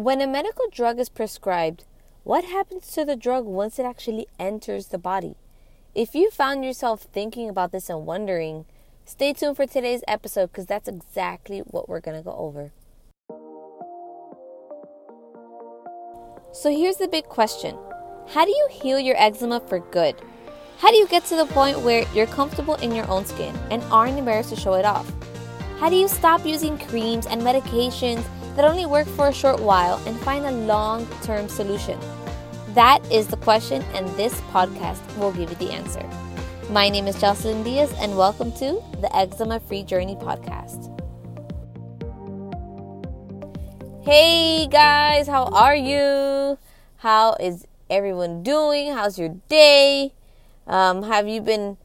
When a medical drug is prescribed, what happens to the drug once it actually enters the body? If you found yourself thinking about this and wondering, stay tuned for today's episode because that's exactly what we're going to go over. So here's the big question How do you heal your eczema for good? How do you get to the point where you're comfortable in your own skin and aren't embarrassed to show it off? How do you stop using creams and medications that only work for a short while and find a long term solution? That is the question, and this podcast will give you the answer. My name is Jocelyn Diaz, and welcome to the Eczema Free Journey podcast. Hey guys, how are you? How is everyone doing? How's your day? Um, have you been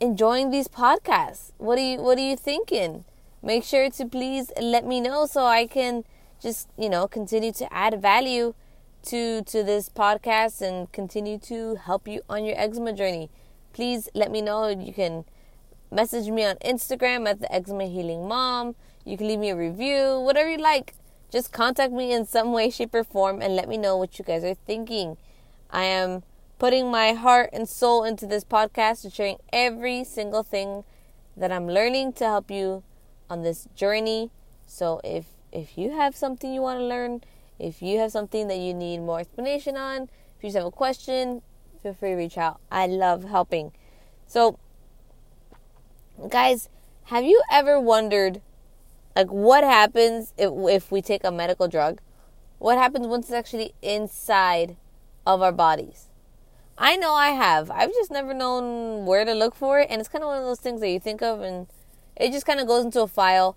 enjoying these podcasts? What are you What are you thinking? Make sure to please let me know so I can just you know continue to add value to to this podcast and continue to help you on your eczema journey. Please let me know. You can message me on Instagram at the eczema healing mom. You can leave me a review, whatever you like just contact me in some way, shape, or form and let me know what you guys are thinking. I am putting my heart and soul into this podcast and sharing every single thing that I'm learning to help you on this journey. So if if you have something you want to learn, if you have something that you need more explanation on, if you just have a question, feel free to reach out. I love helping. So guys, have you ever wondered like, what happens if, if we take a medical drug? What happens once it's actually inside of our bodies? I know I have. I've just never known where to look for it. And it's kind of one of those things that you think of and it just kind of goes into a file.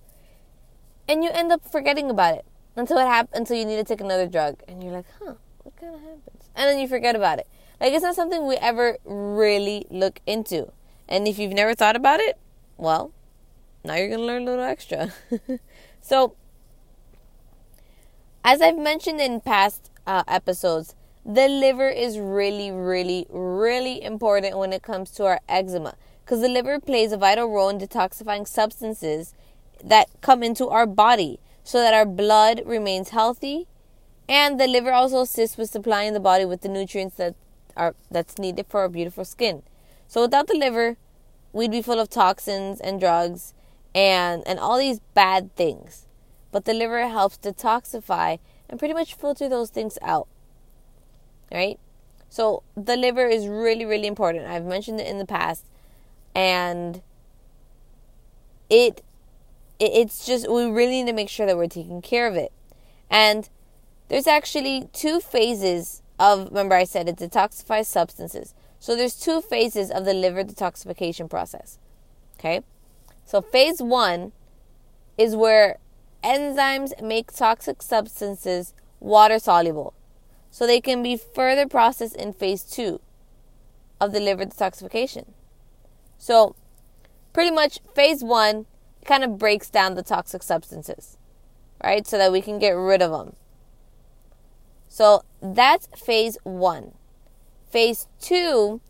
And you end up forgetting about it until it happens, until you need to take another drug. And you're like, huh, what kind of happens? And then you forget about it. Like, it's not something we ever really look into. And if you've never thought about it, well, now you're going to learn a little extra. so, as I've mentioned in past uh, episodes, the liver is really, really, really important when it comes to our eczema because the liver plays a vital role in detoxifying substances that come into our body so that our blood remains healthy and the liver also assists with supplying the body with the nutrients that are that's needed for our beautiful skin. So without the liver, we'd be full of toxins and drugs and and all these bad things. But the liver helps detoxify and pretty much filter those things out. Right? So the liver is really really important. I've mentioned it in the past and it it's just we really need to make sure that we're taking care of it. And there's actually two phases of remember I said it detoxifies substances. So there's two phases of the liver detoxification process. Okay? So, phase one is where enzymes make toxic substances water soluble. So, they can be further processed in phase two of the liver detoxification. So, pretty much phase one kind of breaks down the toxic substances, right? So that we can get rid of them. So, that's phase one. Phase two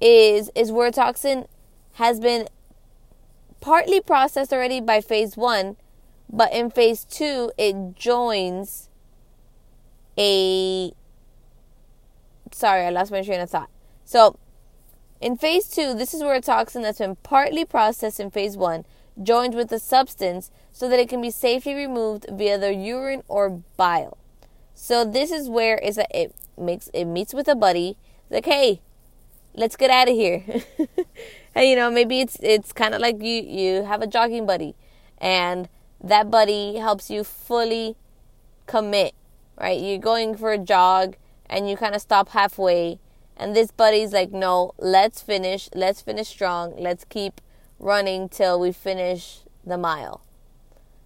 is is where toxin has been partly processed already by phase one, but in phase two, it joins a. Sorry, I lost my train of thought. So, in phase two, this is where a toxin that's been partly processed in phase one joins with the substance so that it can be safely removed via the urine or bile. So this is where is that it makes it meets with a buddy. It's like, hey, let's get out of here. and you know, maybe it's it's kind of like you you have a jogging buddy and that buddy helps you fully commit, right? You're going for a jog and you kind of stop halfway and this buddy's like, "No, let's finish. Let's finish strong. Let's keep running till we finish the mile."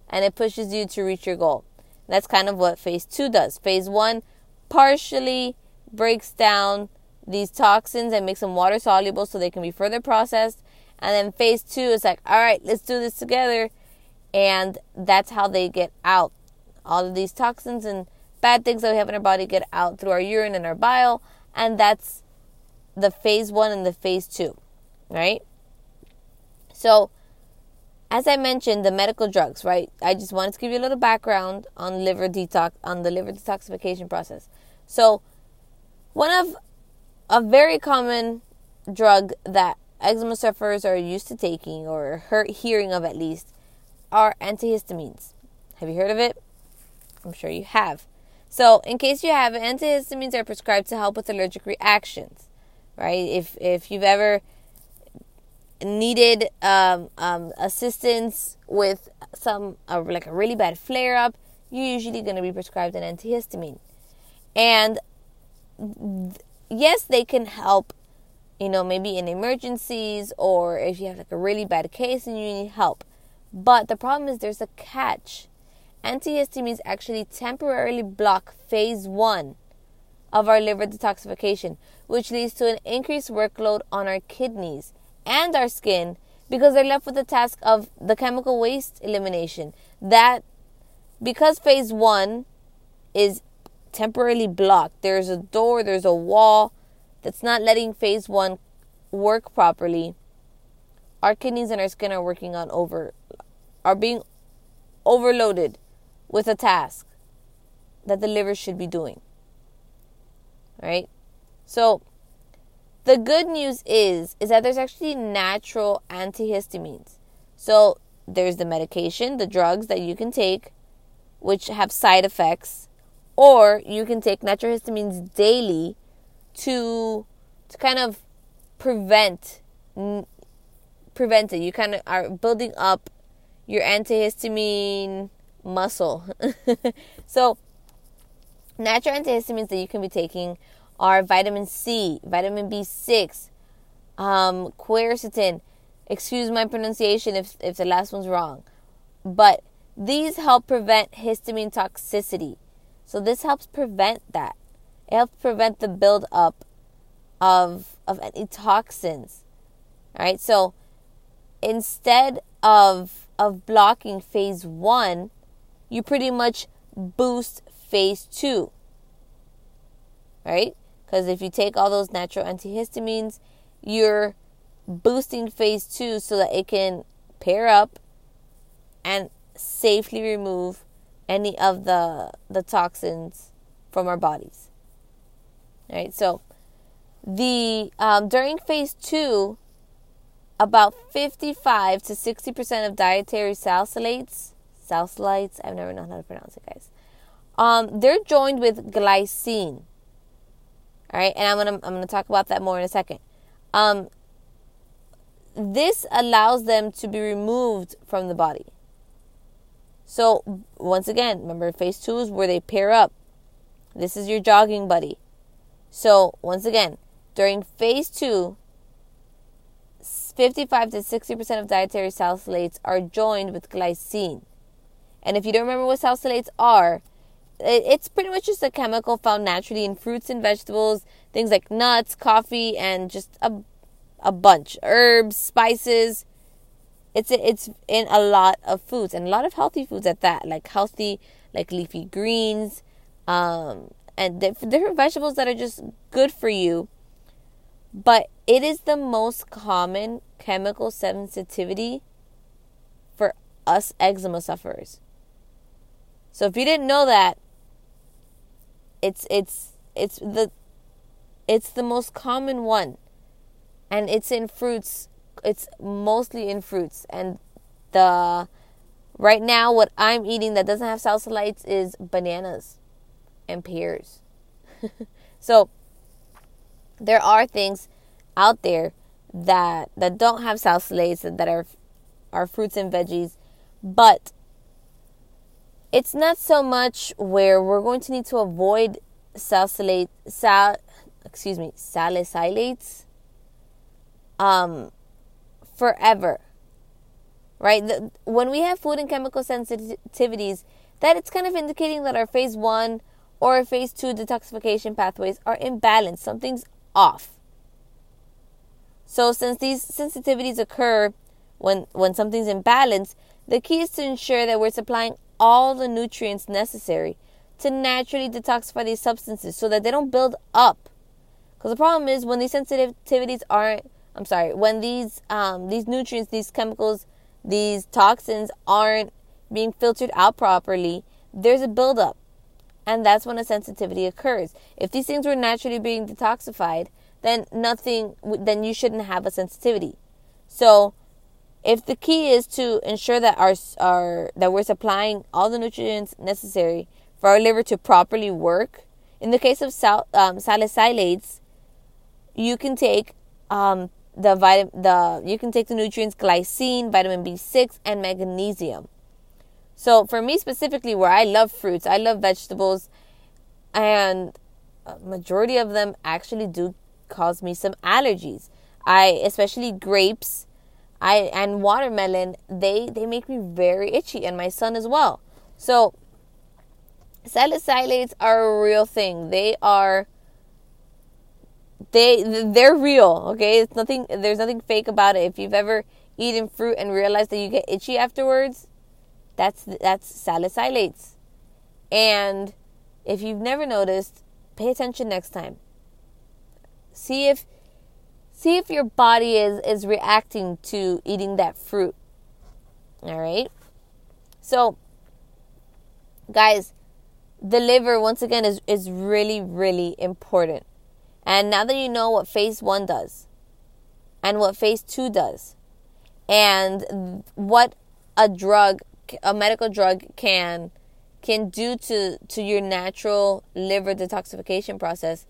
And it pushes you to reach your goal. That's kind of what phase 2 does. Phase 1 partially breaks down these toxins and makes them water soluble so they can be further processed. And then phase two is like, all right, let's do this together. And that's how they get out. All of these toxins and bad things that we have in our body get out through our urine and our bile. And that's the phase one and the phase two, right? So as I mentioned, the medical drugs, right? I just wanted to give you a little background on liver detox on the liver detoxification process. So, one of a very common drug that eczema sufferers are used to taking or hearing of at least are antihistamines. Have you heard of it? I'm sure you have. So, in case you have, antihistamines are prescribed to help with allergic reactions, right? If if you've ever needed um, um, assistance with some uh, like a really bad flare up, you're usually going to be prescribed an antihistamine, and yes, they can help. You know, maybe in emergencies or if you have like a really bad case and you need help. But the problem is there's a catch antihistamines actually temporarily block phase one of our liver detoxification, which leads to an increased workload on our kidneys and our skin because they're left with the task of the chemical waste elimination. That because phase one is temporarily blocked, there's a door, there's a wall that's not letting phase one work properly. Our kidneys and our skin are working on over, are being overloaded with a task that the liver should be doing. Right? So the good news is is that there's actually natural antihistamines. So there's the medication, the drugs that you can take which have side effects or you can take natural histamines daily to to kind of prevent prevent it. You kind of are building up your antihistamine muscle. so, natural antihistamines that you can be taking are vitamin C, vitamin B6, um, quercetin. Excuse my pronunciation if, if the last one's wrong. But these help prevent histamine toxicity. So this helps prevent that. It helps prevent the buildup of of any toxins. All right? So instead of of blocking phase 1, you pretty much boost phase two. Right? Because if you take all those natural antihistamines, you're boosting phase two so that it can pair up and safely remove any of the the toxins from our bodies. Right? So the um, during phase two, about 55 to 60 percent of dietary salicylates salicylates. I've never known how to pronounce it, guys. Um, they're joined with glycine. All right, and I'm gonna I'm gonna talk about that more in a second. Um, this allows them to be removed from the body. So once again, remember phase two is where they pair up. This is your jogging buddy. So once again, during phase two, 55 to 60% of dietary salicylates are joined with glycine. And if you don't remember what salicylates are, it's pretty much just a chemical found naturally in fruits and vegetables, things like nuts, coffee, and just a, a bunch herbs, spices. It's it's in a lot of foods and a lot of healthy foods at that, like healthy, like leafy greens, um, and different vegetables that are just good for you. But it is the most common chemical sensitivity for us eczema sufferers. So if you didn't know that, it's it's it's the it's the most common one. And it's in fruits. It's mostly in fruits and the right now what I'm eating that doesn't have salicylates is bananas and pears. so there are things out there that that don't have salicylates that are are fruits and veggies, but it's not so much where we're going to need to avoid salicylate sal excuse me salicylates um forever right? The, when we have food and chemical sensitivities that it's kind of indicating that our phase 1 or phase 2 detoxification pathways are imbalanced something's off. So since these sensitivities occur when when something's imbalanced the key is to ensure that we're supplying all the nutrients necessary to naturally detoxify these substances so that they don't build up. Because the problem is when these sensitivities aren't, I'm sorry, when these um, these nutrients, these chemicals these toxins aren't being filtered out properly, there's a buildup. And that's when a sensitivity occurs. If these things were naturally being detoxified, then nothing, then you shouldn't have a sensitivity. So, if the key is to ensure that our, our that we're supplying all the nutrients necessary for our liver to properly work, in the case of sal, um, salicylates, you can take um, the vitamin the you can take the nutrients glycine, vitamin B6, and magnesium. So for me specifically, where I love fruits, I love vegetables, and a majority of them actually do cause me some allergies. I especially grapes, I and watermelon, they they make me very itchy, and my son as well. So salicylates are a real thing. They are they they're real, okay? It's nothing there's nothing fake about it. If you've ever eaten fruit and realized that you get itchy afterwards, that's that's salicylates. And if you've never noticed, pay attention next time. See if see if your body is is reacting to eating that fruit. All right? So guys, the liver once again is is really really important. And now that you know what phase 1 does and what phase 2 does and what a drug a medical drug can can do to to your natural liver detoxification process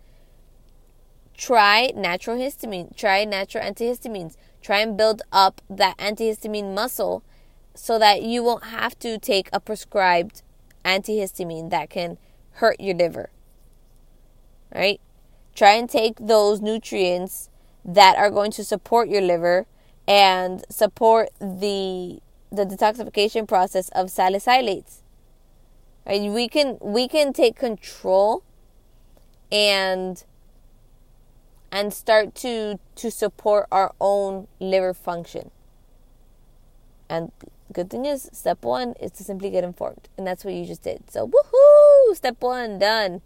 try natural histamine try natural antihistamines try and build up that antihistamine muscle so that you won't have to take a prescribed antihistamine that can hurt your liver. Right? Try and take those nutrients that are going to support your liver and support the the detoxification process of salicylates. Right? We can we can take control and and start to to support our own liver function. And good thing is, step one is to simply get informed. And that's what you just did. So, woohoo! Step one, done.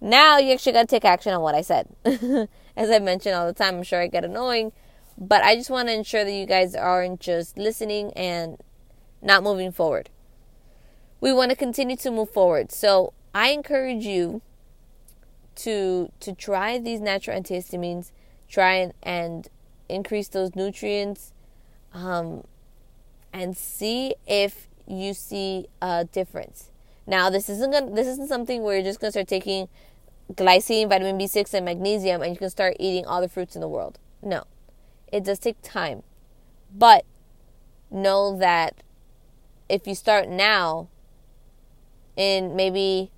Now you actually got to take action on what I said. As I mention all the time, I'm sure I get annoying. But I just want to ensure that you guys aren't just listening and not moving forward. We want to continue to move forward. So I encourage you to to try these natural antihistamines, try and, and increase those nutrients. Um, and see if you see a difference. Now, this isn't gonna, this isn't something where you're just gonna start taking glycine, vitamin B6, and magnesium, and you can start eating all the fruits in the world. No, it does take time, but know that if you start now, in maybe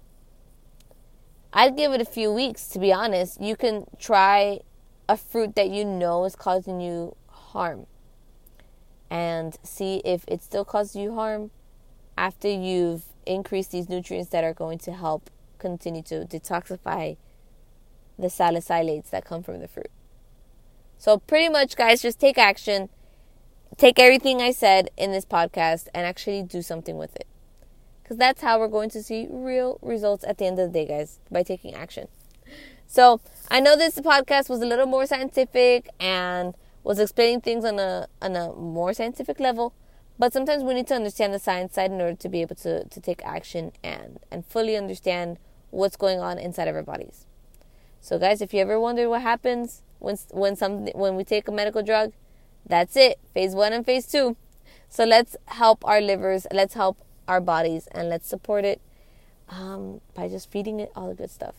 I'd give it a few weeks to be honest. You can try a fruit that you know is causing you harm and see if it still causes you harm after you've increased these nutrients that are going to help continue to detoxify the salicylates that come from the fruit. So, pretty much, guys, just take action. Take everything I said in this podcast and actually do something with it. Because that's how we're going to see real results at the end of the day, guys, by taking action. So, I know this podcast was a little more scientific and was explaining things on a on a more scientific level. But sometimes we need to understand the science side in order to be able to, to take action and, and fully understand what's going on inside of our bodies. So guys, if you ever wonder what happens when when some when we take a medical drug, that's it. Phase 1 and phase 2. So let's help our livers, let's help our bodies and let's support it um, by just feeding it all the good stuff.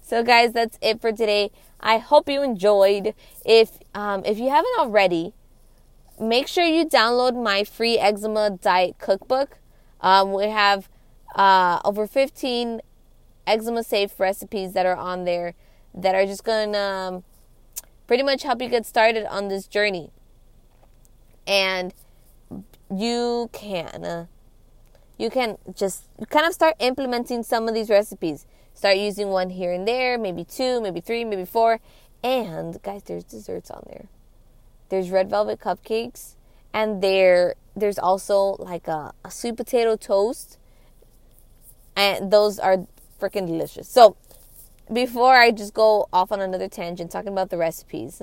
So guys, that's it for today. I hope you enjoyed. If um, if you haven't already, make sure you download my free eczema diet cookbook. Um, we have uh, over 15 eczema safe recipes that are on there that are just to um, pretty much help you get started on this journey. And you can uh, you can just kind of start implementing some of these recipes. Start using one here and there, maybe two, maybe three, maybe four. And guys, there's desserts on there. There's red velvet cupcakes, and there there's also like a, a sweet potato toast. And those are freaking delicious. So before I just go off on another tangent talking about the recipes,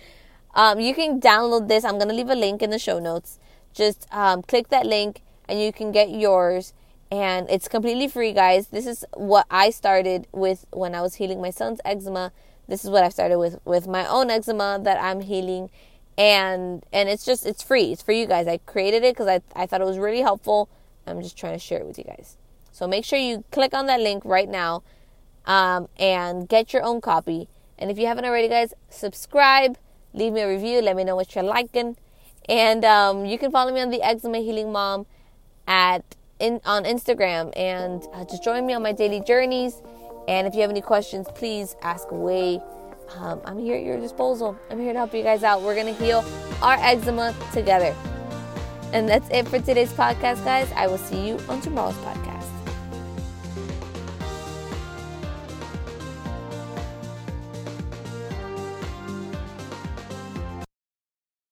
um, you can download this. I'm gonna leave a link in the show notes just um, click that link and you can get yours. And it's completely free, guys. This is what I started with when I was healing my son's eczema. This is what I've started with with my own eczema that I'm healing, and and it's just it's free. It's for you guys. I created it because I I thought it was really helpful. I'm just trying to share it with you guys. So make sure you click on that link right now, um, and get your own copy. And if you haven't already, guys, subscribe, leave me a review, let me know what you're liking. And um, you can follow me on the Eczema Healing Mom at in, on Instagram and uh, just join me on my daily journeys. And if you have any questions, please ask away. Um, I'm here at your disposal. I'm here to help you guys out. We're going to heal our eczema together. And that's it for today's podcast, guys. I will see you on tomorrow's podcast.